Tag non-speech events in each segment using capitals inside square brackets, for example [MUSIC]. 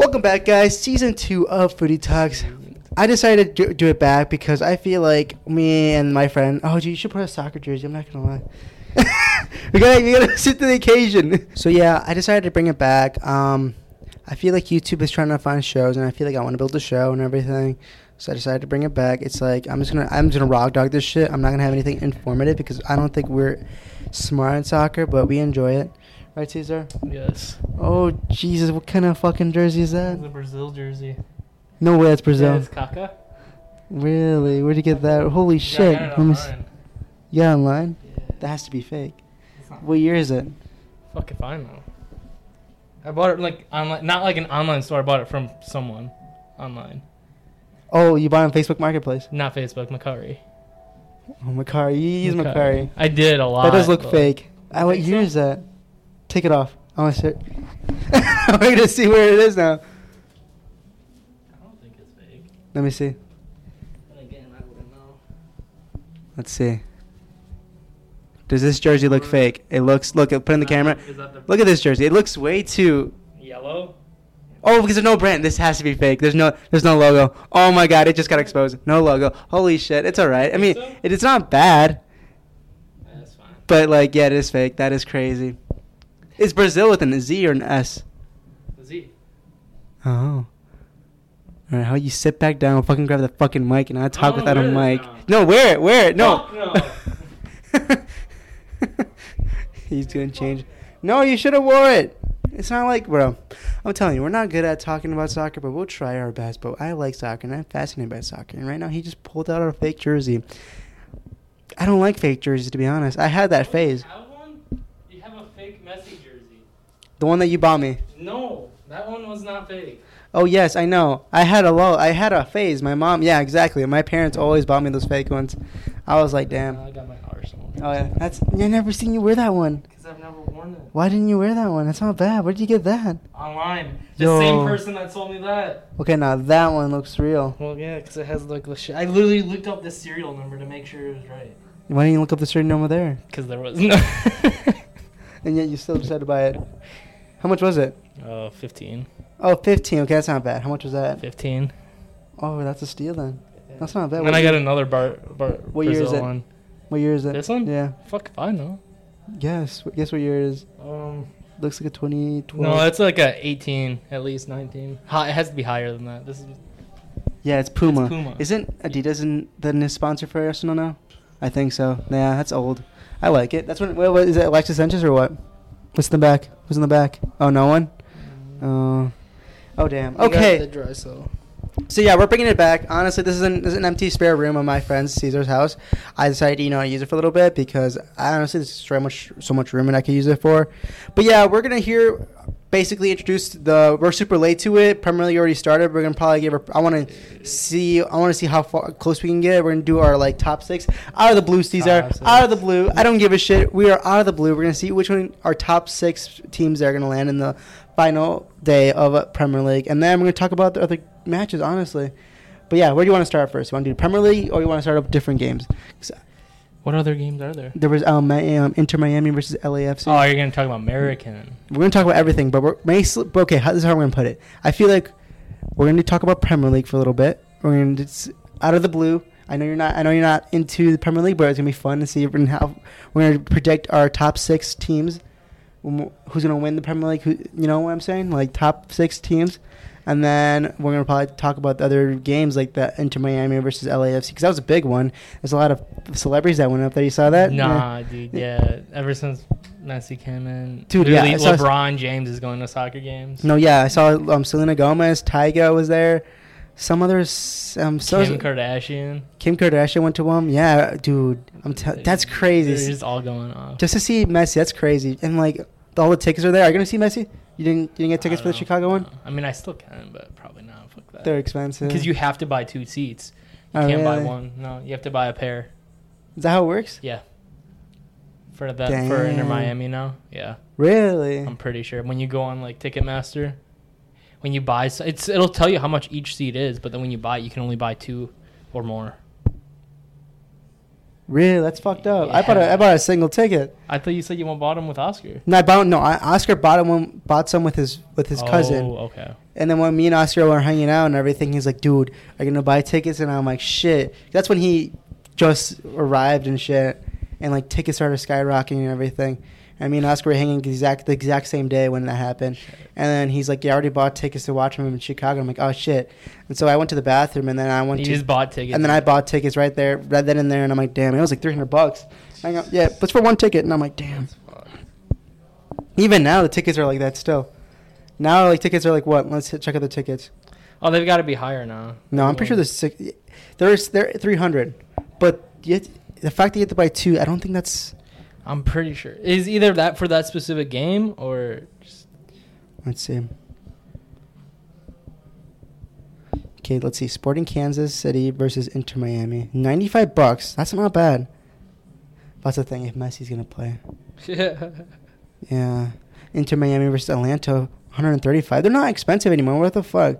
Welcome back, guys. Season two of Footy Talks. I decided to do, it back because I feel like me and my friend. Oh, gee, you should put a soccer jersey. I'm not gonna lie. [LAUGHS] we gotta, we gotta sit to the occasion. So yeah, I decided to bring it back. Um, I feel like YouTube is trying to find shows, and I feel like I want to build a show and everything. So I decided to bring it back. It's like I'm just gonna, I'm just gonna rock dog this shit. I'm not gonna have anything informative because I don't think we're smart in soccer, but we enjoy it. Right, Caesar? Yes. Oh Jesus! What kind of fucking jersey is that? The Brazil jersey. No way, that's Yeah, Brazil. it's Kaká. Really? Where'd you get that? Holy Yeah, shit! I got it s- online. You got online? Yeah. That has to be fake. What year is it? Fuck if I know. I bought it like online, not like an online store. I bought it from someone online, Oh, you bought it on Facebook Marketplace. not Facebook. Mercari. Oh, Mercari. You use Mercari. I did a lot. That does look fake. Uh, what year so? is that? Take it off. I want [LAUGHS] to see. We're gonna see where it is now. I don't think it's fake. Let me see. But again, I wouldn't know. Let's see. Does this jersey look fake? It looks. Look, put in the camera. The Look at this jersey. It looks way too. yellow? Oh, because there's no brand. This has to be fake. There's no. There's no logo. Oh my god! It just got exposed. No logo. Holy shit! It's all right. I mean, so? it, it's not bad, Yeah, that's fine. but like, yeah, it is fake. That is crazy. Is Brazil with an Z or an S? Z. Oh. All right, how you sit back down, and fucking grab the fucking mic, and I talk without a mic. No, wear it, wear it. No. Fuck no. [LAUGHS] He's gonna change. No, you should have wore it. It's not like, bro. I'm telling you, we're not good at talking about soccer, but we'll try our best. But I like soccer, and I'm fascinated by soccer. And right now, he just pulled out a fake jersey. I don't like fake jerseys, to be honest. I had that phase, You have one? You have a fake Messi jersey. The one that you bought me. No, that one was not fake. Oh yes, I know. I had a low. I had a phase. My mom, yeah, exactly. My parents always bought me those fake ones. I was like, damn. I got my Arsenal. Oh yeah, that's. I never seen you wear that one. Because I've never worn it. Why didn't you wear that one? That's not bad. Where did you get that? Online. The Yo. same person that sold me that. Okay, now that one looks real. Well, yeah, because it has like the shit. I literally looked up the serial number to make sure it was right. Why didn't you look up the serial number there? [LAUGHS] Because there was no. [LAUGHS] And yet you still decided to buy it. How much was it? Oh, 15. Oh, 15. Okay, that's not bad. How much was that? 15. Oh, that's a steal then. That's not bad. And What I year- got another bar, bar What year is Brazil it? one. What year is it? This one? Yeah. Fuck if I know. Guess. Guess what year it is? Um, Looks like a 2012. no, it's like a 18, at least 19. Hi, it has to be higher than that. This is yeah, it's Puma. Puma. Isn't Adidas in, the new sponsor for Arsenal now? I think so. Yeah, that's old. I like it. That's what. What, what is it? Alexis Sanchez or what? What's in the back? Who's in the back? Oh, no one. Oh. oh damn. Okay. The dry cell. So yeah, we're bringing it back. Honestly, this is an, this is an empty spare room of my friend Caesar's house. I decided, you know, to use it for a little bit because I honestly there's so much so much room and I could use it for. But yeah, we're gonna hear basically introduced the. We're super late to it. Premier League already started. We're gonna probably give. her I want to see. I want to see how far close we can get. We're gonna do our like top six out of the blue. Caesar Top out of the blue. I don't give a shit. We are out of the blue. We're gonna see which one our top six teams are gonna land in the final day of Premier League, and then we're gonna talk about the other matches. Honestly, but yeah, where do you want to start first? You want to do Premier League, or you want to start up different games? What other games are there? There was um, Mi- um Inter Miami versus LAFC. Oh, you're going to talk about American. we're gonna talk about everything, but we're may okay. How, this is how we're gonna put it. I feel like we're gonna talk about Premier League for a little bit. We're gonna just out of the blue. I know you're not. I know you're not into the Premier League, but it's gonna be fun to see how we're gonna predict our top six teams. Who's gonna win the Premier League? Who you know what I'm saying? Like top six teams, and then we're gonna probably talk about the other games like the Inter Miami versus LAFC because that was a big one. There's a lot of celebrities that went up there. You saw that? Yeah. Nah, dude. Yeah. Ever since Messi came in. Dude, yeah, literally saw- LeBron James is going to soccer games. No, yeah, I saw um, Selena Gomez, Tyga was there. Some others, um, so Kim Kardashian. Kim Kardashian went to one. Yeah, dude, I'm t- that's crazy. They're all going on. Just to see Messi, that's crazy. And like all the tickets are there. Are you gonna see Messi? You didn't you didn't get tickets for the know. Chicago one? I mean, I still can, but probably not. Fuck that. They're expensive. Because you have to buy two seats. You Oh, can't buy one. No, you have to buy a pair. Is that how it works? Yeah. For that for Inter Miami now. Yeah. Really? I'm pretty sure when you go on like Ticketmaster, when you buy, it's it'll tell you how much each seat is, but then when you buy, it, you can only buy two or more. Really, that's fucked up. I bought a, Yeah. I bought a single ticket. I thought you said you bought them with Oscar. No, I bought no. I, Oscar bought one, bought some with his with his cousin. Oh, okay. And then when me and Oscar were hanging out and everything, he's like, "Dude, are you gonna buy tickets?" And I'm like, "Shit." That's when he just arrived and shit, and like tickets started skyrocketing and everything. And me and Oscar were hanging exact the exact same day when that happened. And then he's like, "Yeah, I already bought tickets to watch him in Chicago." I'm like, "Oh shit!" And so I went to the bathroom, and then I went You to just bought tickets. and then I bought tickets right there, right then and there, and I'm like, damn, it was like 300 bucks. I go, yeah, but it's for one ticket, and I'm like, damn. Even now, the tickets are like that still. Now, like tickets are like what? Let's hit, check out the tickets. Oh, they've got to be higher now. No, I'm pretty sure there's six. There's there 300, but yet the fact that you have to buy two, I don't think that's. I'm pretty sure. Is either that for that specific game or just Let's see. Okay, let's see. Sporting Kansas City versus Inter Miami. 95 bucks. That's not bad. That's the thing. If Messi's gonna play. [LAUGHS] Yeah. Inter Miami versus Atlanta, 135. They're not expensive anymore. What the fuck?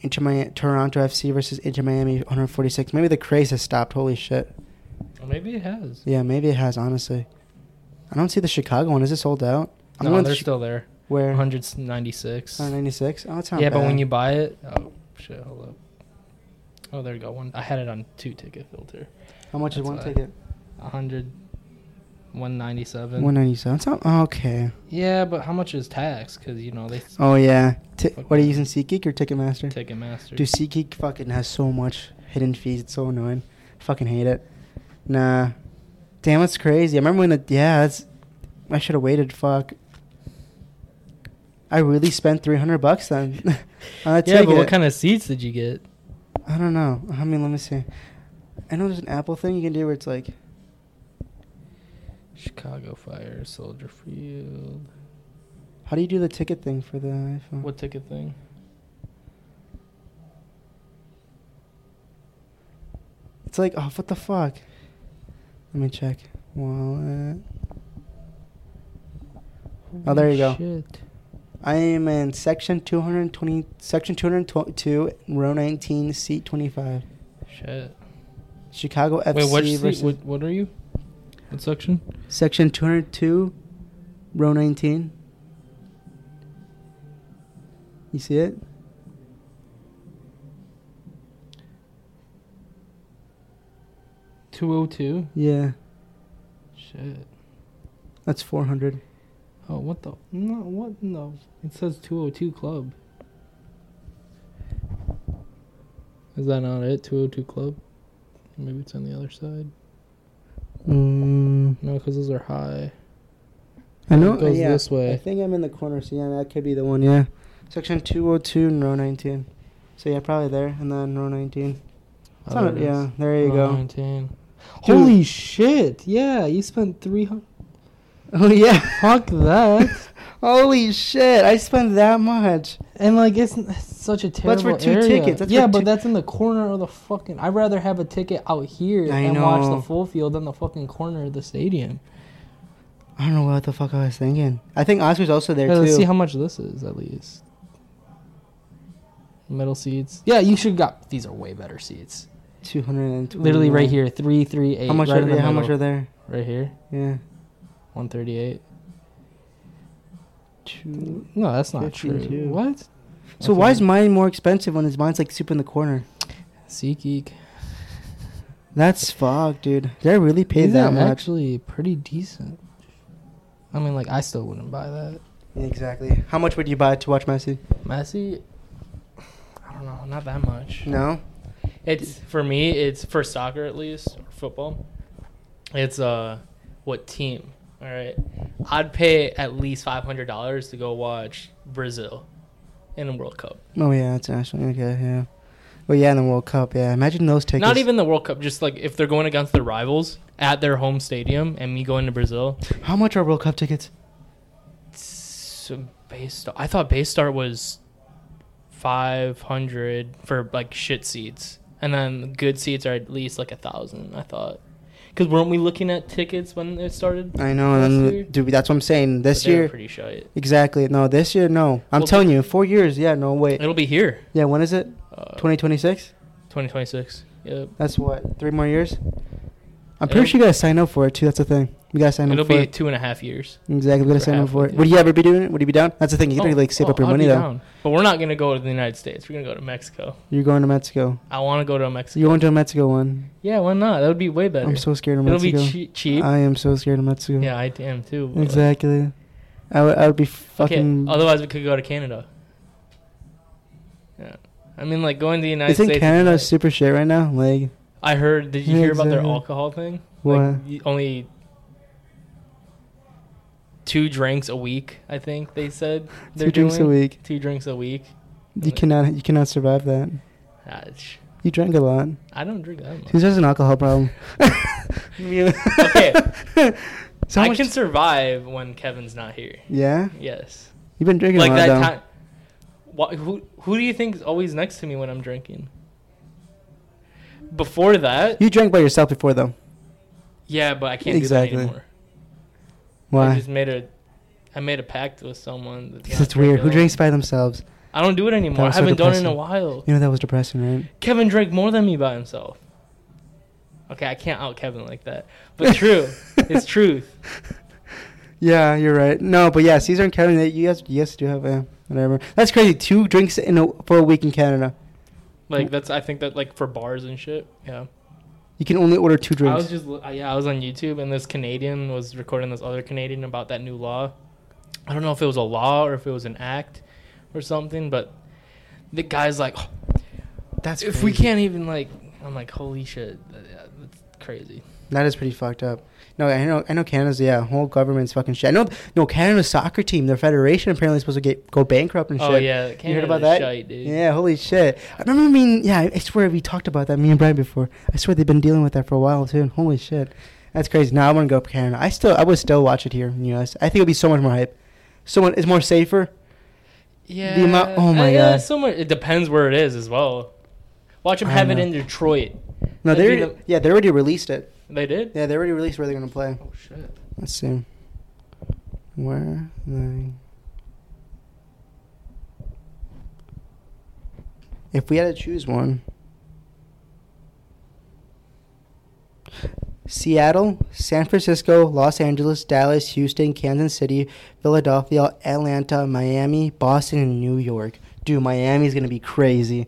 Inter Miami, Toronto FC versus Inter Miami, 146. Maybe the craze has stopped. Holy shit. Maybe it has. Yeah, maybe it has. Honestly, I don't see the Chicago one. Is it sold out? I'm no, they're still there. where 196. 196. Oh, it's not Yeah, but when you buy it, oh shit, hold up. Oh, there you go. One. I had it on two ticket filter. how much is one why. ticket? 100, 197. 197. It's not oh, okay. Yeah, but how much is tax? Because you know they Oh yeah. Fuck what are you using? SeatGeek or Ticketmaster? Ticketmaster. Dude, SeatGeek fucking has so much hidden fees. It's so annoying. Fucking hate it. Nah. Damn, it's crazy. I remember when the yeah, that's. I should have waited. Fuck. I really spent three hundred bucks then. [LAUGHS] on that yeah, but what kind of seats did you get? I don't know. I mean, let me see. I know there's an Apple thing you can do where it's like. Chicago Fire, Soldier Field. How do you do the ticket thing for the iPhone? What ticket thing? It's like, oh, what the fuck? Let me check. Wallet. Oh, there you go. Shit. I am in section 220, section 222, row 19, seat 25. Shit. Chicago FC Wait, what versus seat? What, what are you? What section? section 202, row 19. You see it? Two oh two. Yeah, Shit. that's 400. Oh, what the? No, what? No. It says 202 Club. Is that not it? 202 Club? Maybe it's on the other side. Mm, No, because those are high. I know. It goes yeah, this way. I think I'm in the corner, so yeah, that could be the one. Yeah, section 202 and row 19. So yeah, probably there, and then row 19. It's Oh, not- there it is. yeah, there you Row go. 19. Dude. Holy shit! Yeah, you spent 300. Oh yeah. [LAUGHS] Fuck that. Holy shit! I spent that much. And like it's, it's such a terrible. That's for two area. tickets. That's yeah, but that's in the corner of the fucking. I'd rather have a ticket out here I and watch the full field than the fucking corner of the stadium. I don't know what the fuck I was thinking. I think Oscar's also there Yeah, too. let's see how much this is at least. Middle seats. Yeah, you should got. These are way better seats. Two hundred and Literally right here, three, three, eight. How much right are in they? the How much are there? Right here, Yeah. one thirty-eight. Two. No, that's not true. 52. What? So why is mine more expensive when his mine's like super in the corner? SeatGeek? That's fuck, dude. Did I really pay These that much? actually pretty decent. I mean, like I still wouldn't buy that. Exactly. How much would you buy to watch Messi? Messi, I don't know, not that much. No. It's for me. It's for soccer at least, or football. It's uh, what team? All right, I'd pay at least five hundred dollars to go watch Brazil in the World Cup. Oh yeah, it's actually okay. Yeah. Well, yeah, in the World Cup. Yeah, imagine those tickets. Not even the World Cup. Just like if they're going against their rivals at their home stadium, and me going to Brazil. How much are World Cup tickets? So base. I thought base start was five hundred for like shit seats, and then good seats are at least like a thousand. I thought, because weren't we looking at tickets when it started? I know, and dude, that's what I'm saying. This But they were year, pretty shite. exactly. No, this year, no. I'm Well, telling you, four years. Yeah, no wait. It'll be here. Yeah, when is it? Uh, 2026. 2026. Yep. That's what three more years. I'm pretty sure you gotta sign up for it too. That's the thing. We gotta sign It'll up for be it. two and a half years. Exactly. We gotta sign up for it. Would you ever be doing it? Would you be down? That's the thing. You gotta Oh, like save oh, up your I'd money be though. But we're not gonna go to the United States. We're gonna go to Mexico. You're going to Mexico. I want to go to Mexico. You're going to a Mexico one. Yeah, why not? That would be way better. I'm so scared of It'll be Mexico. che- cheap. I am so scared of Mexico. yeah, I am too. but, like, Exactly. I would. I would be Okay. fucking. Otherwise, we could go to Canada. Yeah. I mean, like going to the United Isn't States. is Canada super shit right now? Like I heard. Did you Yeah, hear about their alcohol thing? What? Like only two drinks a week. I think they said [LAUGHS] they're two drinks a week. Two drinks a week. You cannot. You cannot survive that. Ah, sh- You drink a lot. I don't drink that much. Who has an alcohol problem? [LAUGHS] Okay. [LAUGHS] So I can survive when Kevin's not here. Yeah. Yes. You've been drinking like a lot that though. time. Wha who who do you think is always next to me when I'm drinking? Before that, You drank by yourself before though. yeah, but I can't Exactly. do that anymore. Why? I just made a, I made a pact with someone. that's it's weird. Who drinks by themselves? I don't do it anymore. I haven't done it in a while. You know that was depressing, right? Kevin drank more than me by himself. Okay, I can't out Kevin like that, but true. [LAUGHS] it's truth. Yeah, you're right. No, but yeah, Caesar and Kevin, you guys, you guys do have a whatever. That's crazy. Two drinks in a, for a week in Canada. Like that's I think that like for bars and shit. Yeah. You can only order two I drinks. was just uh, yeah, I was on YouTube and this Canadian was recording this other Canadian about that new law. I don't know if it was a law or if it was an act or something, but the guy's like, That's if we can't even like, I'm like, holy shit, that's crazy. That is pretty fucked up. No, I know. I know Canada's yeah, whole government's fucking shit. I know. No, Canada's soccer team, their federation apparently is supposed to get go bankrupt and shit. Oh yeah, you heard about that? Shite, dude. Yeah, holy shit. I remember I mean, yeah, I swear we talked about that, me and Brian before. I swear they've been dealing with that for a while too. Holy shit. That's crazy. Now I want to go up Canada. I still, I would still watch it here in the US. I think it'd be so much more hype. So much, it's more safer. Yeah. amount- oh my uh, yeah, God. So much, it depends where it is as well. Watch them have it know. in Detroit. No, they That'd already, yeah, they already released it. They did. Yeah, they already released where they're gonna play. Oh shit. Let's see. Where they. If we had to choose one. Seattle, San Francisco, Los Angeles, Dallas, Houston, Kansas City, Philadelphia, Atlanta, Miami, Boston, and New York. Dude, Miami's gonna be crazy.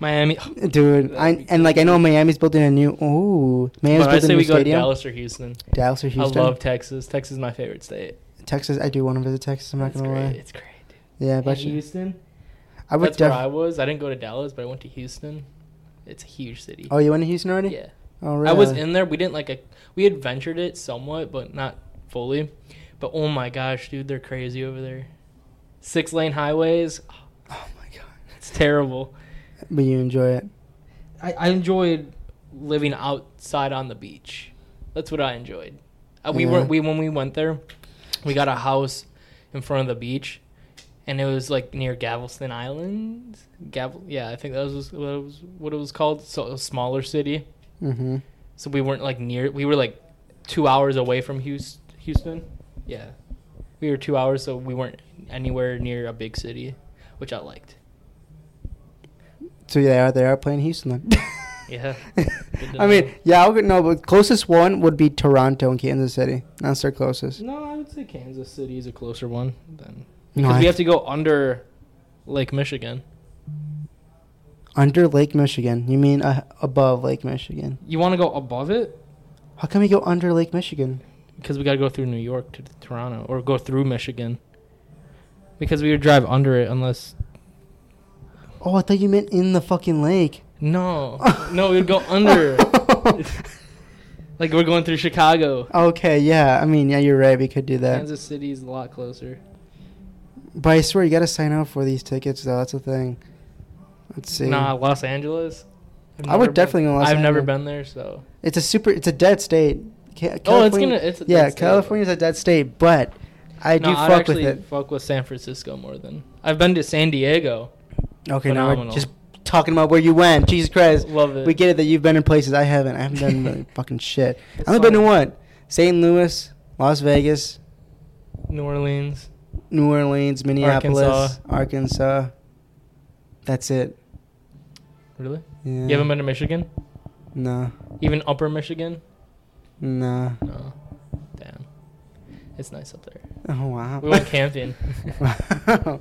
Miami. Dude, I and like I know. Miami's building a new. Ooh, Miami's But I building say a new we go to. Dallas or Houston. Dallas or Houston. I love Texas. Texas is my favorite state. Texas. I do want to visit Texas. I'm not it's gonna great. lie. It's great. Dude. Yeah, but Houston. I would That's where I was. I didn't go to Dallas, but I went to Houston. It's a huge city. Oh, you went to Houston already? yeah. Oh, really? I was in there. We didn't like a. We adventured it somewhat, but not fully. But oh my gosh, dude, they're crazy over there. Six lane highways. Oh my god. It's terrible. But you enjoy it. I, I enjoyed living outside on the beach. That's what I enjoyed. Uh, we Yeah. were we when we went there, we got a house in front of the beach, and it was like near Galveston Island. Gavel, yeah, I think that was what it was, what it was called. So a smaller city. Mm-hmm. So we weren't like near. We were like two hours away from Houston. Houston, yeah, we were two hours, so we weren't anywhere near a big city, which I liked. So yeah, they are playing Houston then. [LAUGHS] Yeah. [LAUGHS] I mean, yeah, I'll go, no, but closest one would be Toronto and Kansas City. That's their closest. No, I would say Kansas City is a closer one than because I- we have to go under Lake Michigan. Under Lake Michigan. You mean uh, above Lake Michigan? You want to go above it How come we go under Lake Michigan? because we got to go through New York to Toronto or go through Michigan because we would drive under it unless Oh, I thought you meant in the fucking lake. no [LAUGHS] no we would go under [LAUGHS] like we're going through Chicago. okay, yeah. I mean, yeah, you're right. We could do that. Kansas City is a lot closer. But I swear, you got to sign up for these tickets, though. That's the thing. Let's see. Nah, Los Angeles. I've I would definitely been, go Los I've never been there, so It's a super. It's a dead state. Ca- oh, it's gonna it's a yeah, dead state. California's a dead state, but I do I'd fuck with it. fuck with San Francisco more than I've been to San Diego. Okay, now we're just talking about where you went. Jesus Christ, Love it. we get it that you've been in places I haven't. I haven't done [LAUGHS] really fucking shit. I've only been to what? St. Louis, Las Vegas, New Orleans. New Orleans, Minneapolis, Arkansas. Arkansas. That's it. Really? Yeah. You haven't been to Michigan? No, Even Upper Michigan? no. No. Damn. It's nice up there. Oh wow. We went camping. [LAUGHS] [LAUGHS]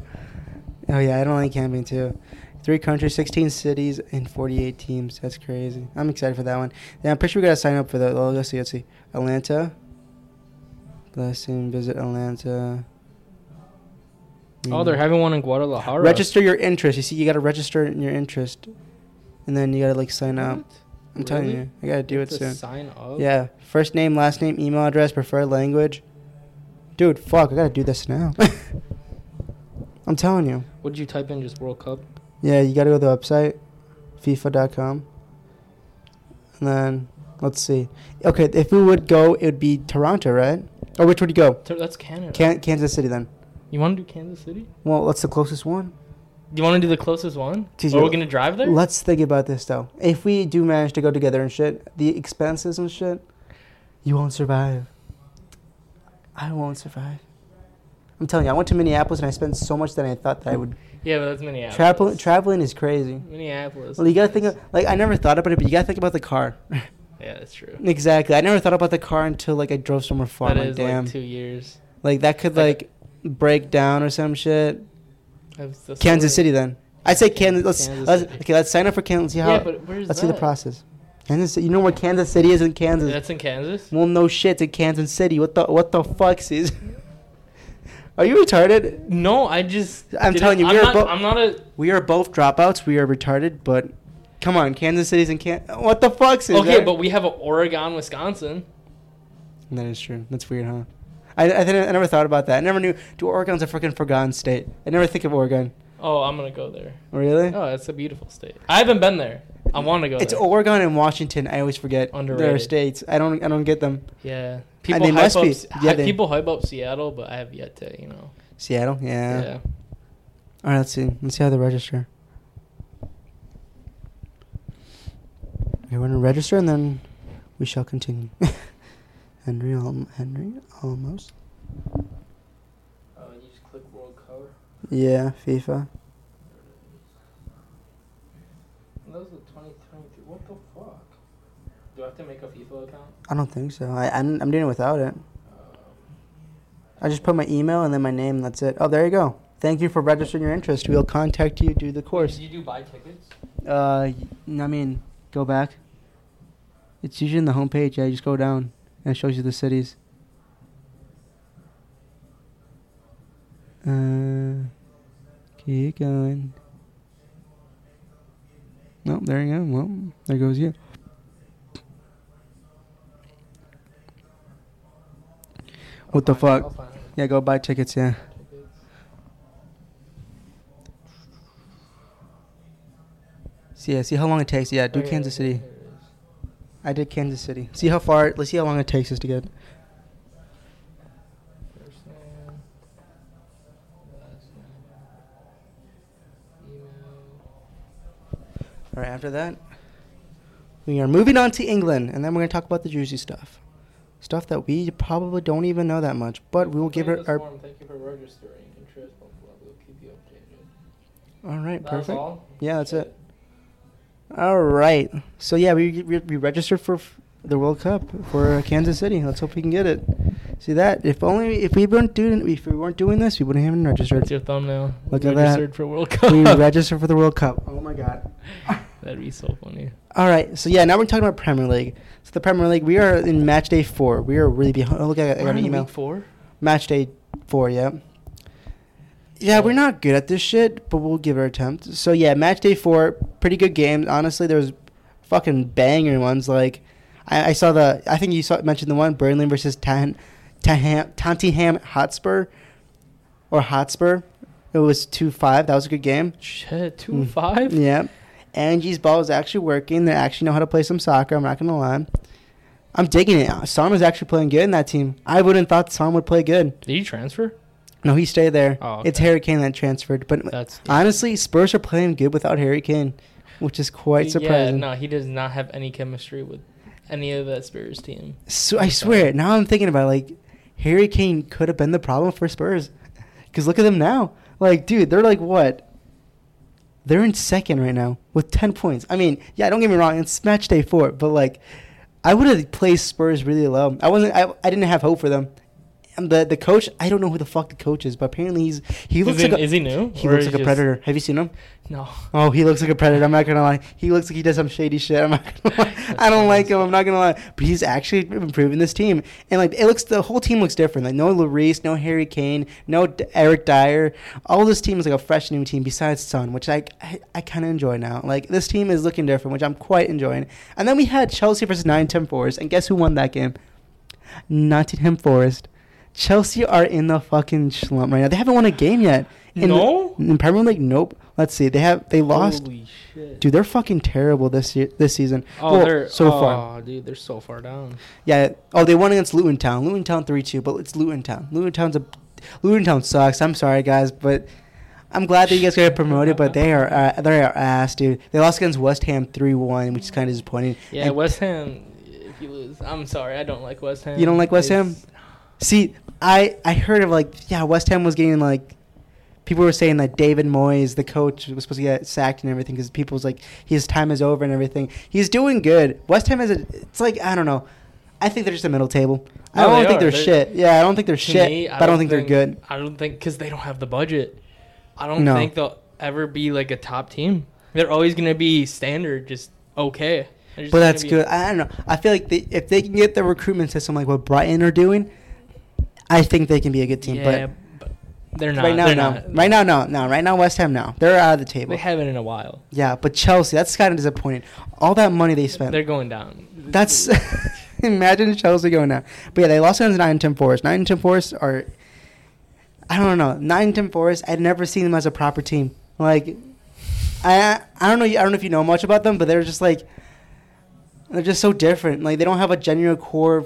oh yeah, I don't like camping too. Three countries, 16 cities, and 48 teams. That's crazy. I'm excited for that one. Yeah, I'm pretty sure we gotta sign up for that. Oh, let's see. Let's see. Atlanta. Blessing. Visit Atlanta. oh, they're Mm. having one in Guadalajara. Register your interest. You see, you gotta register your interest, and then you gotta like sign up. I'm telling you, I gotta do You it to soon. Sign up. Yeah, first name, last name, email address, preferred language. Dude, fuck, I gotta do this now. [LAUGHS] I'm telling you. What did you type in? Just World Cup. Yeah, you gotta go to the website, FIFA.com. And then, let's see. Okay, if we would go, it would be Toronto, right? Or which would you go? Th- That's Canada. Can- Kansas City then. you want to do Kansas City? Well, what's the closest one? Do you want to do the closest one? Or we're gonna drive there? Let's think about this though. If we do manage to go together and shit, the expenses and shit, you won't survive. I won't survive. I'm telling you, I went to Minneapolis and I spent so much that I thought that I would. yeah, but that's Minneapolis. Travel, traveling is crazy. Minneapolis. Well, you gotta think of like I never thought about it, but you gotta think about the car. [LAUGHS] Yeah, that's true. exactly, I never thought about the car until like I drove somewhere far. That I'm like, is damn, like two years. like that could like like break down or some shit. Kansas what- City then. I'd say Kansas. Let's, Kansas let's okay. Let's sign up for Kansas. See how. Yeah, but where's let's that? see the process. Kansas. You know where Kansas City is in Kansas. That's in Kansas. Well, no shit, in Kansas City. What the what the fuck, is? [LAUGHS] Are you retarded? No, I just. I'm didn't- telling you, I'm we are not, bo- I'm not a. We are both dropouts. We are retarded, but come on, Kansas City's in Can. What the fuck, is? Okay, but we have a Oregon, Wisconsin. that is true. That's weird, huh? I I, didn't, I never thought about that. I never knew. Do Oregon's a freaking forgotten state. I never think of Oregon. Oh, I'm gonna go there. Really? Oh, it's a beautiful state. I haven't been there. I want to go It's there. Oregon and Washington. I always forget their states. I don't. I don't get them. yeah. People they hype must up, be. Yeah, they- people hype up Seattle, but I have yet to, you know. Seattle. Yeah. Yeah. All right. Let's see. Let's see how they register. Okay, we're gonna register and then we shall continue. [LAUGHS] Henry, al- Henry, almost. Uh, you just click World Cup. Yeah, FIFA. That was the 2023. What the fuck? Do I have to make a FIFA account? I don't think so. I I'm, I'm doing it without it. Um, I just put my email and then my name. That's it. Oh, there you go. Thank you for registering your interest. We'll contact you. Do the course. Did you do buy tickets? Uh, I mean, go back. It's usually in the homepage. Yeah, you just go down and it shows you the cities. Uh, keep going. Nope, there you go. Well, there goes you. What the fuck? I'll find it. Yeah, go buy tickets. Yeah. Tickets. See, yeah, see how long it takes. Yeah, do Oh, Kansas City. here it is. I did Kansas City. See how far. Let's see how long it takes us to get. Right. After that, we are moving on to England, and then we're gonna talk about the juicy stuff, stuff that we probably don't even know that much. But we will give it our. form. Thank you for registering interest. Blah, blah, We'll keep you updated. All right. That's Perfect. all? Yeah, that's it. All right. So yeah, we we, we registered for f- the World Cup for Kansas City. Let's hope we can get it. See that? If only if we weren't doing if we weren't doing this, we wouldn't have even That's registered. your thumbnail. Look at that. Registered for World Cup. we registered for the World Cup. Oh my God. [LAUGHS] That'd be so funny. All right, so yeah, now we're talking about Premier League. So the Premier League, we are in match day four. We are really behind. Oh, look, I got, I got an email. Week four. Match day four, yeah. Yeah, we're not good at this shit, but we'll give it an attempt. So yeah, match day four, pretty good games. Honestly, there was fucking banger ones. Like, I, I saw the. I think you saw mentioned the one Burnley versus Tan, Tan, Tottenham Hotspur, or Hotspur. It was two five. That was a good game. Shit, two Mm. five. Yeah. Angie's ball is actually working. They actually know how to play some soccer. I'm not gonna lie. I'm digging it. Uh, Son was actually playing good in that team. I wouldn't thought Son would play good. Did he transfer? No, he stayed there. Oh, It's. Harry Kane that transferred. But That's honestly, Spurs are playing good without Harry Kane, which is quite surprising. Yeah, no, he does not have any chemistry with any of that Spurs team. So, I swear. Now I'm thinking about it, like Harry Kane could have been the problem for Spurs. Because look at them now. Like, dude, they're like what? They're in second right now with ten points. I mean, yeah, don't get me wrong, it's match day four, but like, I would have placed Spurs really low. I wasn't. I, I didn't have hope for them. And the the coach, I don't know who the fuck the coach is, but apparently he's he looks is, he, like a, is he new? he looks like a predator. Have you seen him? No. Oh, he looks like a predator. I'm not gonna lie. He looks like he does some shady shit. I'm not gonna lie. [LAUGHS] I don't like him. I'm not gonna lie. But he's actually improving this team, and like it looks, the whole team looks different. Like no Lloris, no Harry Kane, no D- Eric Dier. All this team is like a fresh new team besides Son, which I I, I kind of enjoy now. Like this team is looking different, which I'm quite enjoying. And then we had Chelsea versus Nottingham Forest, and guess who won that game? Nottingham Forest. Chelsea are in the fucking slump right now. They haven't won a game yet. In the- No? in Premier League, nope. Let's see. They have they lost. Holy shit. Dude, they're fucking terrible this year, this season. Oh, Well, they're so far. oh, far. dude, they're so far down. Yeah. Oh, they won against Luton Town. Luton Town three two, but it's Luton Town. Luton Town's a Luton Town sucks. I'm sorry, guys, but I'm glad that you guys got promoted. But they are uh, they are ass, dude. They lost against West Ham three one, which is kind of disappointing. Yeah, And- West Ham. If you lose, I'm sorry, I don't like West Ham. You don't like West Ham? See, I I heard of like yeah, West Ham was getting like people were saying that David Moyes, the coach, was supposed to get sacked and everything because people was like his time is over and everything. He's doing good. West Ham is a it's like I don't know. I think they're just a middle table. Oh, I don't they think they're, They're- shit. Yeah, I don't think they're shit, me, but I don't think, they're good. I don't think because they don't have the budget. I don't No. think they'll ever be like a top team. They're always gonna be standard, just okay. Just But that's good. I don't know. I feel like they, if they can get the recruitment system like what Brighton are doing, I think they can be a good team. Yeah, but but they're not. right now, no. not. Right now, no. No. Right now, West Ham, no. They're out of the table. They haven't in a while. Yeah, but Chelsea, that's kind of disappointing. All that money they spent. They're going down. That's [LAUGHS] imagine Chelsea going now. But yeah, they lost against Nottingham Forest. Nottingham Forest are I don't know. Nottingham Forest. I'd never seen them as a proper team. Like I I don't know. I don't know if you know much about them, but they're just like they're just so different. Like they don't have a genuine core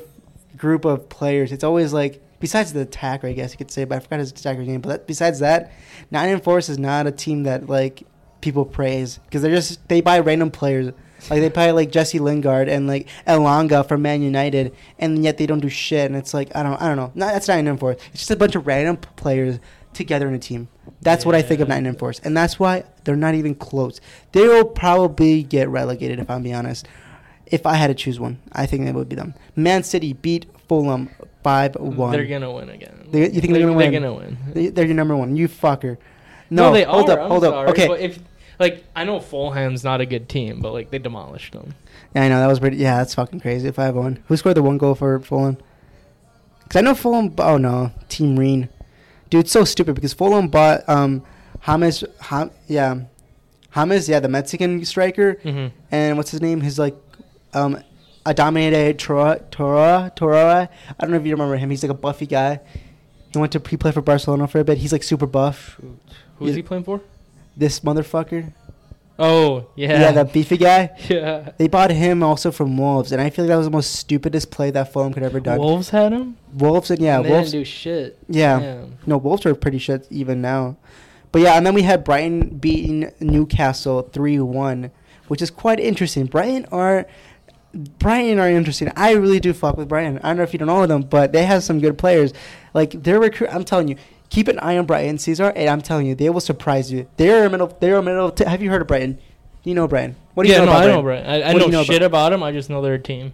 group of players. It's always like besides the attacker, I guess you could say. But I forgot his attacker name. But that, besides that, Nottingham Forest is not a team that like people praise because they're just they buy random players. Like they buy like Jesse Lingard and like Elanga from Man United, and yet they don't do shit. And it's like I don't I don't know. Not, that's Nottingham Forest. It's just a bunch of random players together in a team. That's what I think of Yeah. Nottingham Forest, and that's why they're not even close. They will probably get relegated if I'm being honest. If I had to choose one, I think that would be them. Man City beat Fulham five one. They're gonna win again. They- you think they're gonna win? They're gonna win. They, they're your number one. You fucker. No, No, they hold are. up, I'm hold up. Okay, but if like I know Fulham's not a good team, but like they demolished them. yeah, I know that was pretty. Yeah, that's fucking crazy. Five one. Who scored the one goal for Fulham? Because I know Fulham. Oh no, Tim Ream. Dude, it's so stupid because Fulham bought um, James. Ham, yeah, James. Yeah, the Mexican striker. Mm-hmm. and what's his name? His like um Adama Traoré Tora Tora. I don't know if you remember him. He's like a buffy guy. He went to he played for Barcelona for a bit. He's like super buff. Who is he playing for? This motherfucker. Oh yeah, Yeah, that beefy guy. [LAUGHS] yeah. They bought him also from Wolves, and I feel like that was the most stupidest play that Fulham could ever done. Wolves had him. Wolves and yeah, and they Wolves. didn't do shit. yeah, Damn. no, Wolves are pretty shit even now. But yeah, and then we had Brighton beating Newcastle three one, which is quite interesting. Brighton are Brighton are interesting. I really do fuck with Brighton. I don't know if you don't know them, but they have some good players. Like their recruit, I'm telling you, keep an eye on Brighton, Caesar, and I'm telling you, they will surprise you. They're a middle. They're a middle. T- have you heard of Brighton? You know Brighton. What do you yeah, know no, about I Brighton? know, Brent. I, I know, you know shit about them. I just know they're team.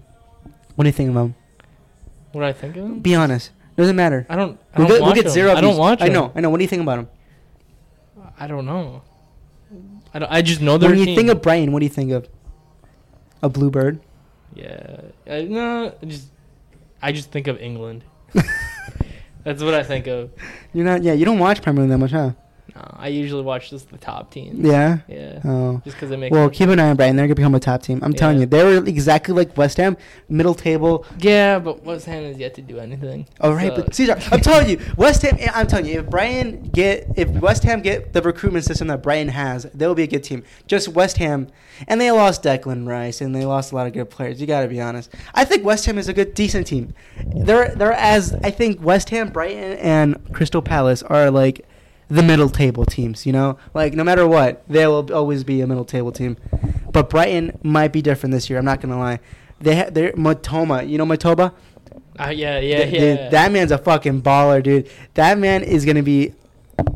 What do you think of them? What do I think of them? Be honest. Doesn't matter. I don't. I We'll don't get, we'll get zero. I don't watch. I them. know. I know. What do you think about them? I don't know. I don't. I just know they're When you team. think of Brighton, what do you think of? A bluebird. Yeah. I, no. I just. I just think of England. [LAUGHS] That's what I think of. You're not. Yeah, you don't watch Premier League that much, huh? No, I usually watch just the top teams. Yeah. Yeah. Oh. Just because it makes. Well, keep an eye on Brighton. They're gonna become a top team. I'm telling you, they're exactly like West Ham, middle table. Yeah, but West Ham has yet to do anything. All right, So- but Caesar, I'm [LAUGHS] telling you, West Ham. Eh, I'm telling you, if Brighton get, if West Ham get the recruitment system that Brighton has, they'll be a good team. Just West Ham, and they lost Declan Rice, and they lost a lot of good players. You got to be honest. I think West Ham is a good, decent team. They're they're as I think West Ham, Brighton, and Crystal Palace are like the middle table teams. You know, like no matter what, they will always be a middle table team. But Brighton might be different this year. I'm not gonna lie. They ha- they're Mitoma. You know Mitoma. Uh, yeah, yeah, Th- yeah. dude, that man's a fucking baller, dude. That man is gonna be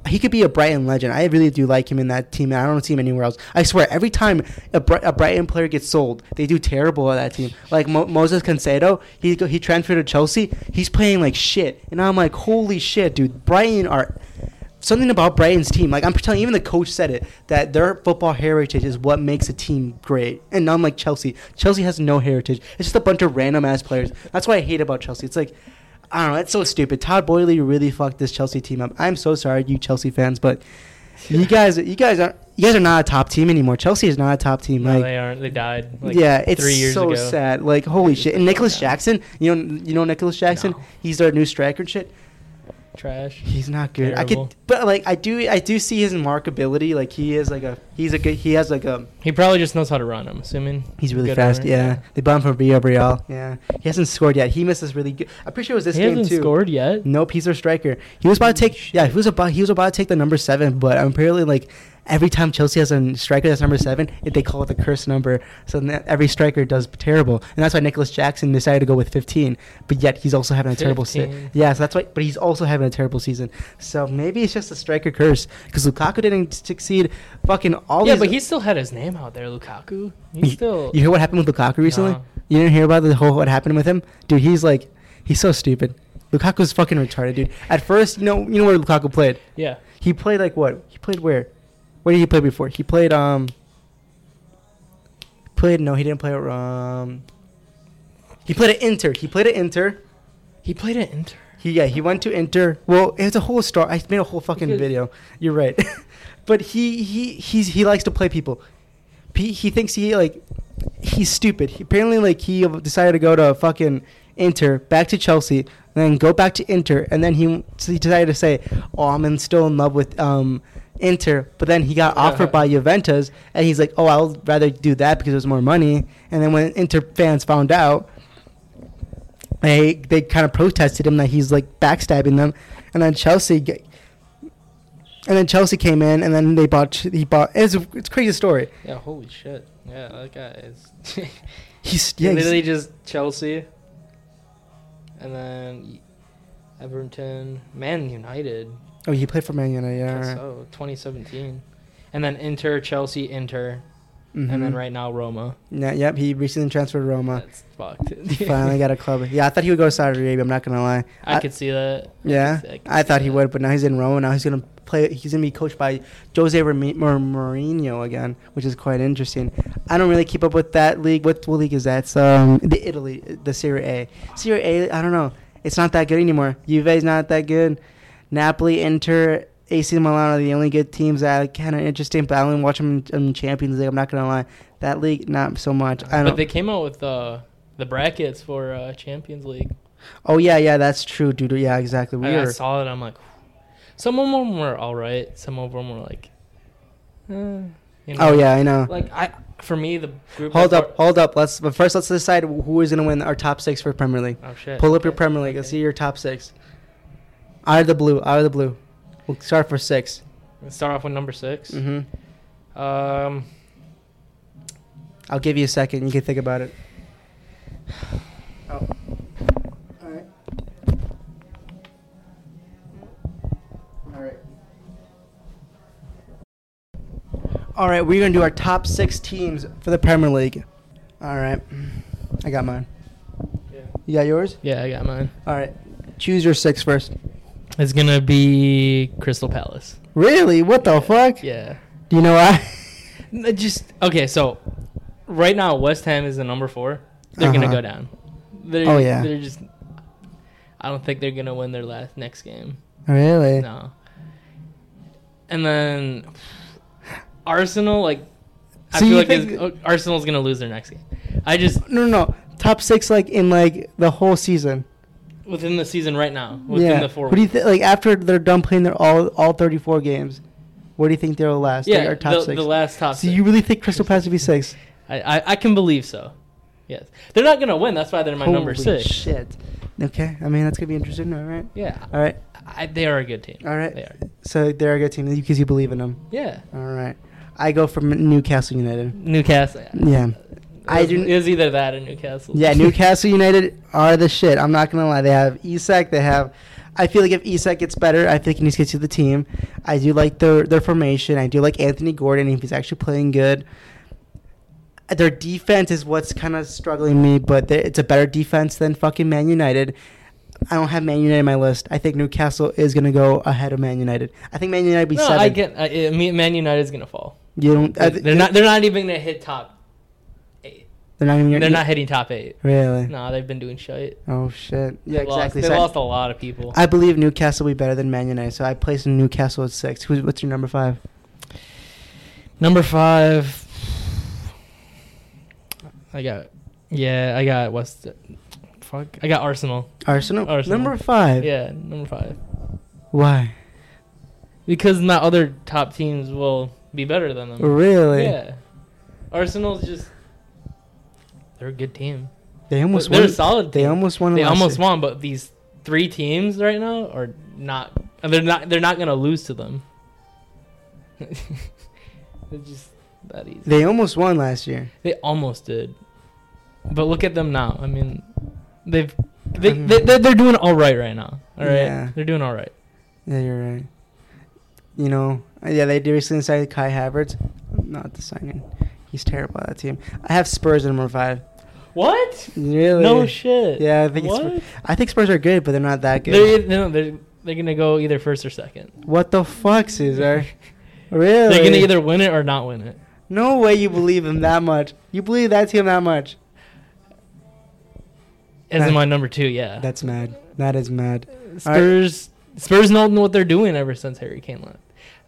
he could be a Brighton legend. I really do like him in that team, and I don't see him anywhere else. I swear, every time a, a Brighton player gets sold, they do terrible at that team. Like Mo- Moses Caicedo, he he transferred to Chelsea. He's playing like shit, and I'm like, holy shit, dude! Brighton are something about Brighton's team. Like I'm telling, you, even the coach said it that their football heritage is what makes a team great, and unlike Chelsea, Chelsea has no heritage. It's just a bunch of random ass players. That's what I hate about Chelsea. It's like I don't know. It's so stupid. Todd Boehly really fucked this Chelsea team up. I'm so sorry, you Chelsea fans, but you guys, you guys are you guys are not a top team anymore. Chelsea is not a top team. No, like, they aren't. They died. Like, yeah, it's three years so ago. sad. Like holy [LAUGHS] shit. And Nicolas Jackson, you know, you know Nicolas Jackson. No. He's their new striker and shit. Trash. He's not good. I could, but like I do, I do see his markability. Like he is like a, he's a good, he has like a, He probably just knows how to run. I'm assuming. he's really fast. runner, Yeah. yeah. they bought him from Villarreal. Yeah, he hasn't scored yet. He missed this really good. I'm pretty sure it was this he game hasn't too. scored yet. Nope, he's their striker. He was about to take. Yeah, he was about. He was about to take the number seven, but apparently, like every time Chelsea has a striker that's number seven, it, they call it the curse number. So every striker does terrible, and that's why Nicolas Jackson decided to go with fifteen. But yet he's also having a terrible season. Yeah, so that's why. But he's also having a terrible season. So maybe it's just a striker curse because Lukaku didn't succeed. Fucking all. Yeah, but he still had his name out there, Lukaku. You, He's still. you hear what happened with Lukaku recently? No. You didn't hear about the whole what happened with him, dude. He's like, he's so stupid. Lukaku's fucking retarded, dude. At first, you know, you know where Lukaku played. Yeah. He played like what? He played where? Where did he play before? He played um. Played no, he didn't play at um. He played at Inter. He played at Inter. He played at Inter. He yeah, he went to Inter. Well, it's a whole story. I made a whole fucking Because- video. You're right, [LAUGHS] but he he he's he likes to play people. He, he thinks he like he's stupid. He, apparently, like he decided to go to fucking Inter, back to Chelsea, then go back to Inter, and then he, so he decided to say, "Oh, I'm in, still in love with um Inter," but then he got offered by Juventus, and he's like, "Oh, I'll rather do that because there's more money." And then when Inter fans found out, they they kind of protested him that he's like backstabbing them, and then Chelsea. Get, and then Chelsea came in, and then they bought. He bought. It's a, it's a crazy story. Yeah, holy shit. Yeah, that guy is. [LAUGHS] He's yeah, yeah. he's- literally just Chelsea. And then Everton, Man United. Oh, he played for Man United. Yeah. Right. So 2017. And then Inter, Chelsea, Inter, Mhm. and then right now Roma. Yeah, yep. He recently transferred to Roma. That's fucked. [LAUGHS] He finally got a club. Yeah, I thought he would go to Saudi Arabia. I'm not gonna lie. I, could see that. Yeah, could I see thought he that. would, but now he's in Roma. Now he's gonna play. He's gonna be coached by Jose Rami- Mourinho again, which is quite interesting. I don't really keep up with that league. What, what league is that? It's um the Italy, the Serie A. Serie A. I don't know. It's not that good anymore. Juve's not that good. Napoli, Inter, AC Milan are the only good teams that are kind of interesting. But I only watch them in, in Champions League. I'm not gonna lie. That league, not so much. I But don't. they came out with uh, the brackets for uh, Champions League. oh yeah, yeah, that's true, dude. Yeah, exactly. We I, I saw it. I'm like, some of them were all right. Some of them were like, eh, you know? Oh yeah, I know. Like I, for me, the group. Hold up, hold up. Let's but first let's decide who is gonna win our top six for Premier League. Oh shit. Pull up your Premier League. Let's see your top six. Out of the blue. Out of the blue. We'll start for 6 Let's start off with number 6 Mm-hmm. Um, I'll give you a second. You can think about it. Oh. All right. All right. All right. We're gonna do our top six teams for the Premier League. All right. I got mine. yeah. You got yours? yeah, I got mine. All right. Choose your six first. It's gonna be Crystal Palace. Really? What the fuck? Yeah. Do you know why? [LAUGHS] Just okay. So, right now West Ham is the number four. They're gonna Uh-huh. go down. They're, Oh, yeah. They're just. I don't think they're gonna win their last next game. really? No. And then Arsenal, like, I So feel like is- uh, Arsenal's gonna lose their next game. I just No, no, no. Top six, like in like the whole season. Within the season right now, within yeah. the four. What do you think? Like after they're done playing their all all thirty four games, where do you think they'll last? yeah, like, top the, six. the last top. so six. you really think Crystal Palace will be six? I, I I can believe so. Yes, they're not gonna win. That's why they're my number Holy six. Shit. Okay. I mean that's gonna be interesting. All right. Yeah, All right. I, they are a good team. All right. They are. So they're a good team because you believe in them. Yeah, All right. I go for Newcastle United. Newcastle. Yeah. I do- It was either that or Newcastle. Yeah, [LAUGHS] Newcastle United are the shit. I'm not gonna lie. They have Isak. They have I feel like if Isak gets better, I think he needs to get to the team. I do like their their formation. I do like Anthony Gordon if he's actually playing good. Their defense is what's kind of struggling me, but it's a better defense than fucking Man United. I don't have Man United in my list. I think Newcastle is gonna go ahead of Man United. I think Man United be No, seven. I get. I, I mean, Man United's gonna fall. you don't. they're not. They're not even gonna hit top. They're not even. They're not hitting top eight. really. No, they've been doing shit. Oh shit. Yeah, They lost- exactly. They So I- lost a lot of people. I believe Newcastle will be better than Man United, so I place Newcastle at six. Who's what's your number five? Number five. I got. Yeah, I got West. Fuck. I got Arsenal. Arsenal. Arsenal. Number five. Yeah, number five. Why? Because my other top teams will be better than them. Really? Yeah. Arsenal's just. They're a good team. They almost They're won. a solid. They team. almost won. They almost year. won, but these three teams right now are not. and They're not. They're not gonna lose to them. [LAUGHS] it's just that easy. They almost won last year. They almost did, but look at them now. I mean, they've they, Um, they they're, they're doing all right right now. All right, Yeah. they're doing all right. Yeah, you're right. You know, uh, yeah, they did recently signed Kai Havertz. Not the signing. He's terrible at that team. I have Spurs at number five. What? Really? No shit. Yeah, I think it's. I think Spurs are good, but they're not that good. They're no, they're they're gonna go either first or second. what the fuck, Caesar? [LAUGHS] really? They're gonna either win it or not win it. No way you believe him that much. You believe that team that much. As That- in my number two, yeah. That's mad. That is mad. Spurs Spurs don't know what they're doing ever since Harry Kane left.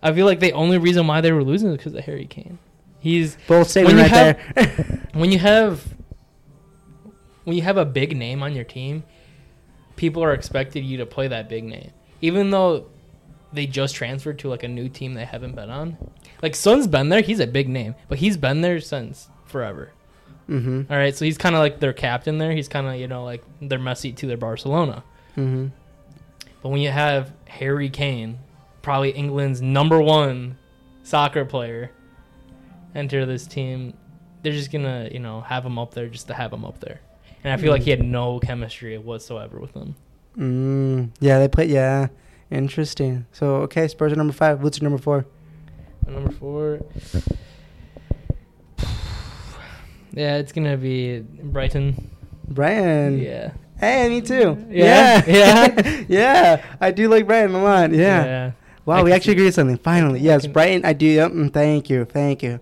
I feel like the only reason why they were losing is because of Harry Kane. He's Bold statement When you right have- there. [LAUGHS] [LAUGHS] when you have when you have a big name on your team, people are expected you to play that big name, even though they just transferred to like a new team they haven't been on. Like Son's been there; he's a big name, but he's been there since forever. mm-hmm. All right, so he's kind of like their captain there. He's kind of you know like their Messi to their Barcelona. Mm-hmm. But when you have Harry Kane, probably England's number one soccer player, enter this team, they're just gonna, you know, have him up there just to have him up there. And I feel like he had no chemistry whatsoever with them. Mm, yeah, they play. Yeah, interesting. So okay, Spurs are number five. What's your number four? Number four, [SIGHS] yeah, it's gonna be Brighton. Brian. yeah, Hey, me too. Yeah? Yeah. [LAUGHS] Yeah? [LAUGHS] yeah. I do like Brighton a lot. Yeah. Wow, I we actually agree on something. Finally. Yes, Brighton, I do. Yep, mm, thank you. Thank you.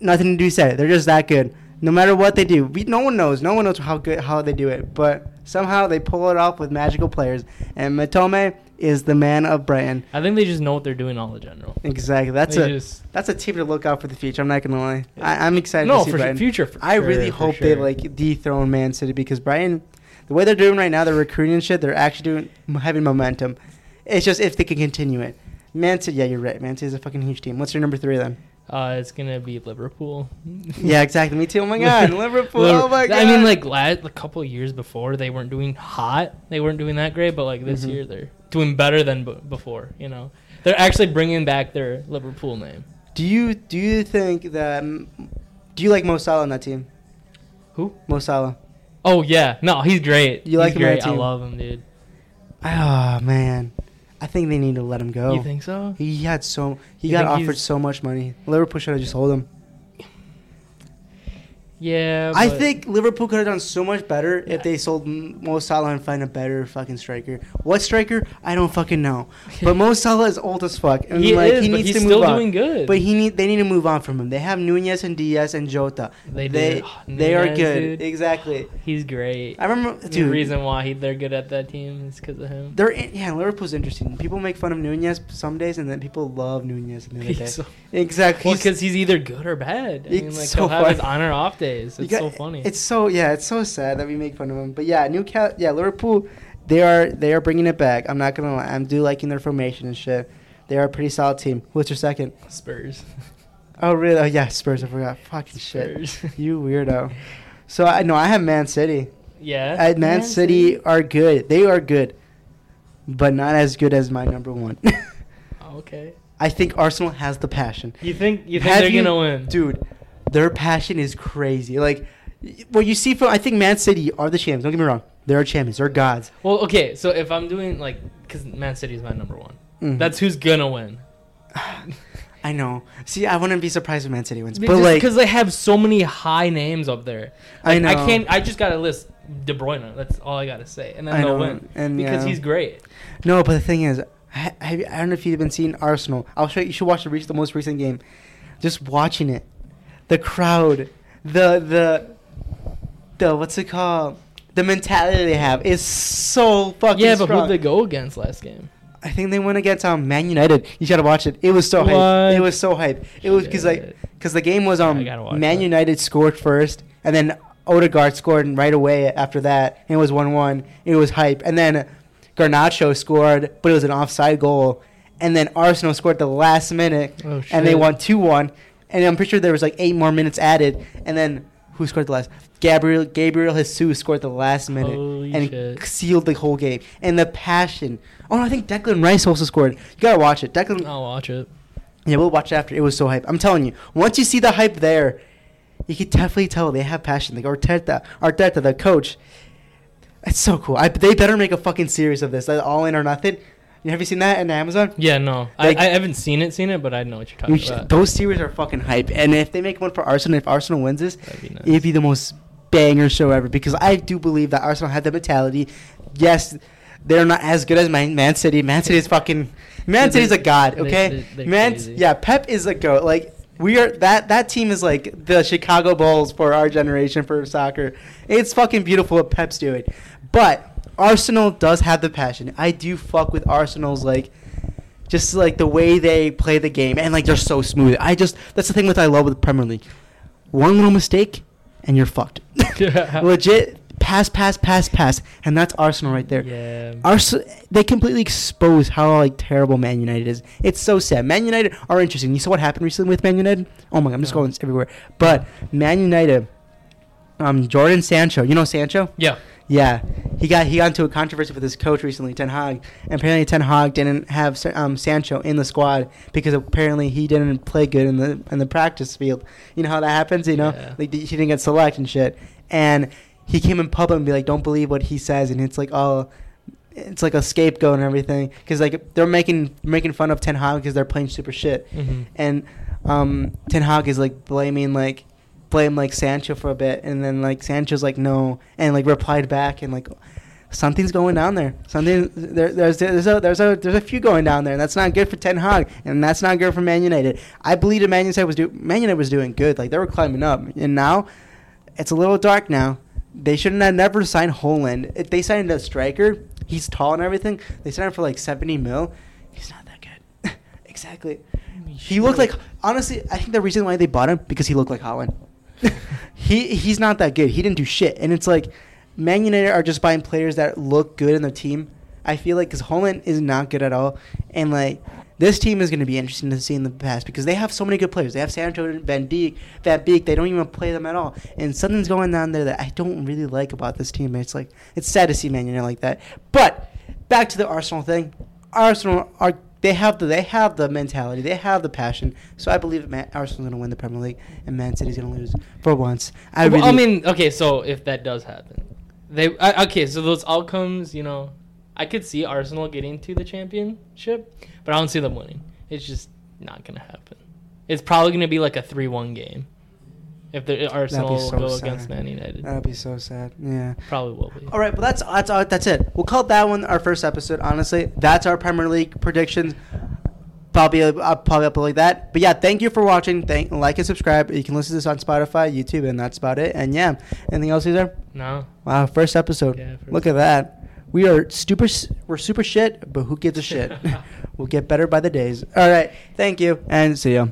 Nothing to do said. They're just that good. No matter what they do, we, no one knows. No one knows how good how they do it, but somehow they pull it off with magical players. And Mitoma is the man of Brighton. I think they just know what they're doing all the general. Exactly. That's They a just, that's a team to look out for the future. I'm not gonna lie. I, I'm excited no to see for Brighton. future. For I sure, really hope sure. they like dethrone Man City because Brighton, the way they're doing right now, they're recruiting and shit. They're actually doing having momentum. It's just if they can continue it. Man City, yeah, you're right. Man City is a fucking huge team. What's your number three then? Uh, it's gonna be Liverpool. [LAUGHS] yeah, exactly. Me too. Oh my god, [LAUGHS] Liverpool. Oh my god. I mean, like last a couple of years before, they weren't doing hot. They weren't doing that great, but like this Mhm. year, they're doing better than b- before. You know, they're actually bringing back their Liverpool name. do you do you think that? Do you like Mo Salah on that team? Who? Mo Salah. Oh yeah, no, he's great. You He's like him great. I love him, dude. Oh man, I think they need to let him go. You think so? He had so he You got offered so much money. Liverpool should have just hold him. Yeah, I but- think Liverpool could have done so much better if they sold M- Mo Salah and find a better fucking striker. What striker? I don't fucking know. [LAUGHS] But Mo Salah is old as fuck, and he like is, he but needs he's to still move on. doing good. But he need they need to move on from him. They have Nunez and Diaz and Jota. they They do. they are Nunez, good. dude, Exactly. he's great. I remember, the dude. reason why he, they're good at that team is because of him. They're in, yeah, Liverpool's interesting. People make fun of Nunez some days, and then people love Nunez the other [LAUGHS] day. He's so, exactly. well, He's- because he's either good or bad. I mean, It's like so he'll have his funny. on or off days. It's got- so funny. It's so yeah, it's so sad that we make fun of them. But yeah, Newcastle, yeah, Liverpool, they are they are bringing it back. I'm not gonna lie, I'm do liking their formation and shit. They are a pretty solid team. What's your second? Spurs. Oh really? Oh yeah, Spurs. I forgot. Fucking shit. [LAUGHS] You weirdo. So I know I have Man City. yeah. Uh, Man, City, are good. They are good, but not as good as my number one. [LAUGHS] Oh, okay. I think Arsenal has the passion. You think you think Have they're you- gonna win? Dude, their passion is crazy. Like, what you see from, I think Man City are the champions. Don't get me wrong. They're champions. They're gods. Well, okay. So if I'm doing like, because Man City is my number one. Mhm. That's who's gonna win. [SIGHS] I know. See, I wouldn't be surprised if Man City wins, but like Because they have so many high names up there. I Like, I know. can't. I just gotta list De Bruyne. That's all I gotta say, and then I they'll know, win and because yeah. he's great. No, but the thing is, I, I, I don't know if you've been seeing Arsenal. I'll show you. You should watch the, the most recent game. Just watching it, the crowd, the the the what's it called? The mentality they have is so fucking Yeah, but who'd they go against last game? I think they went against um Man United. You gotta watch it. It was so hype. It was so hype. It was because like Shit. because the game was I um gotta watch Man that. United scored first, and then Odegaard scored right away after that, and it was one one. It was hype, and then Garnacho scored, but it was an offside goal, and then Arsenal scored the last minute, Oh, and they shit. won two one. And I'm pretty sure there was like eight more minutes added, and then who scored the last? Gabriel Gabriel Jesus scored the last minute Holy and shit. sealed the whole game. And the passion. Oh, no, I think Declan Rice also scored. You gotta watch it. Declan. I'll watch it. Yeah, we'll watch it after. It was so hype. I'm telling you, once you see the hype there, you can definitely tell they have passion. Like Arteta, Arteta, the coach. It's so cool. I, they better make a fucking series of this. All in or nothing. You have you seen that in Amazon? Yeah, no, Like- I, I haven't seen it, seen it, but I know what you're talking You about. those series are fucking hype. And if they make one for Arsenal, if Arsenal wins this, be nice. it'd be the most banger show ever because I do believe that Arsenal had the mentality. Yes, they're not as good as Man, Man City. Man City is fucking. Man They- City's a god. Okay, they- Man. Yeah, Pep is a goat. Like we are that that team is like the Chicago Bulls for our generation for soccer. It's fucking beautiful what Pep's doing, but Arsenal does have the passion. I do fuck with Arsenal's like. Just like the way they play the game, and like they're so smooth. I just that's the thing with I love with the Premier League. One little mistake, and you're fucked. [LAUGHS] [LAUGHS] Legit pass, pass, pass, pass, and that's Arsenal right there. yeah. Arsenal, they completely expose how like terrible Man United is. It's so sad. Man United are interesting. You saw what happened recently with Man United? Oh my god, I'm just going everywhere. But Man United, um, Jadon Sancho. You know Sancho? yeah. Yeah, he got he got into a controversy with his coach recently, Ten Hag. And apparently, Ten Hag didn't have um, Sancho in the squad because apparently he didn't play good in the in the practice field. You know how that happens. You know, Yeah. like he didn't get selected and shit. And he came in public and be like, "Don't believe what he says," and it's like, oh. It's like a scapegoat and everything because like they're making making fun of Ten Hag because they're playing super shit, hmm and um, Ten Hag is like blaming like blame like Sancho for a bit, and then like Sancho's like no, and like replied back, and like something's going down there. Something there, there's there's a there's a there's a few going down there, and that's not good for Ten Hag, and that's not good for Man United. I believe that Man United was do Man United was doing good, like they were climbing up, and now it's a little dark now. They shouldn't have never signed Højlund. If they signed a striker, he's tall and everything. They signed him for like seventy mil. He's not that good. [LAUGHS] exactly. He looked like honestly. I think the reason why they bought him because he looked like Haaland. [LAUGHS] he he's not that good. He didn't do shit, and it's like Man United are just buying players that look good in their team. I feel like because Højlund is not good at all, and like this team is going to be interesting to see in the past because they have so many good players. They have Sancho and Van Dijk, Van Beek. They don't even play them at all, and something's going on there that I don't really like about this team. It's like it's sad to see Man United like that. But back to the Arsenal thing. Arsenal are they have the they have the mentality, they have the passion. So I believe Man, Arsenal's gonna win the Premier League and Man City's gonna lose for once. I Well, really, I mean, okay, so if that does happen, they I, okay. So those outcomes, you know, I could see Arsenal getting to the championship, but I don't see them winning. It's just not gonna happen. It's probably gonna be like a three-one game if the Arsenal so go sad. against Man United. that'd be so sad. Yeah. Probably will be. All right, but that's that's that's it. We'll call that one our first episode. Honestly, that's our Premier League predictions. Probably uh, probably up like that. But yeah, thank you for watching. Thank like and subscribe. You can listen to this on Spotify, YouTube, and that's about it. And yeah, anything else, Caesar? No. Wow, first episode. Yeah, first Look at that. We are super. We're super shit, but who gives a shit? [LAUGHS] we'll get better by the days. All right. Thank you, and see ya.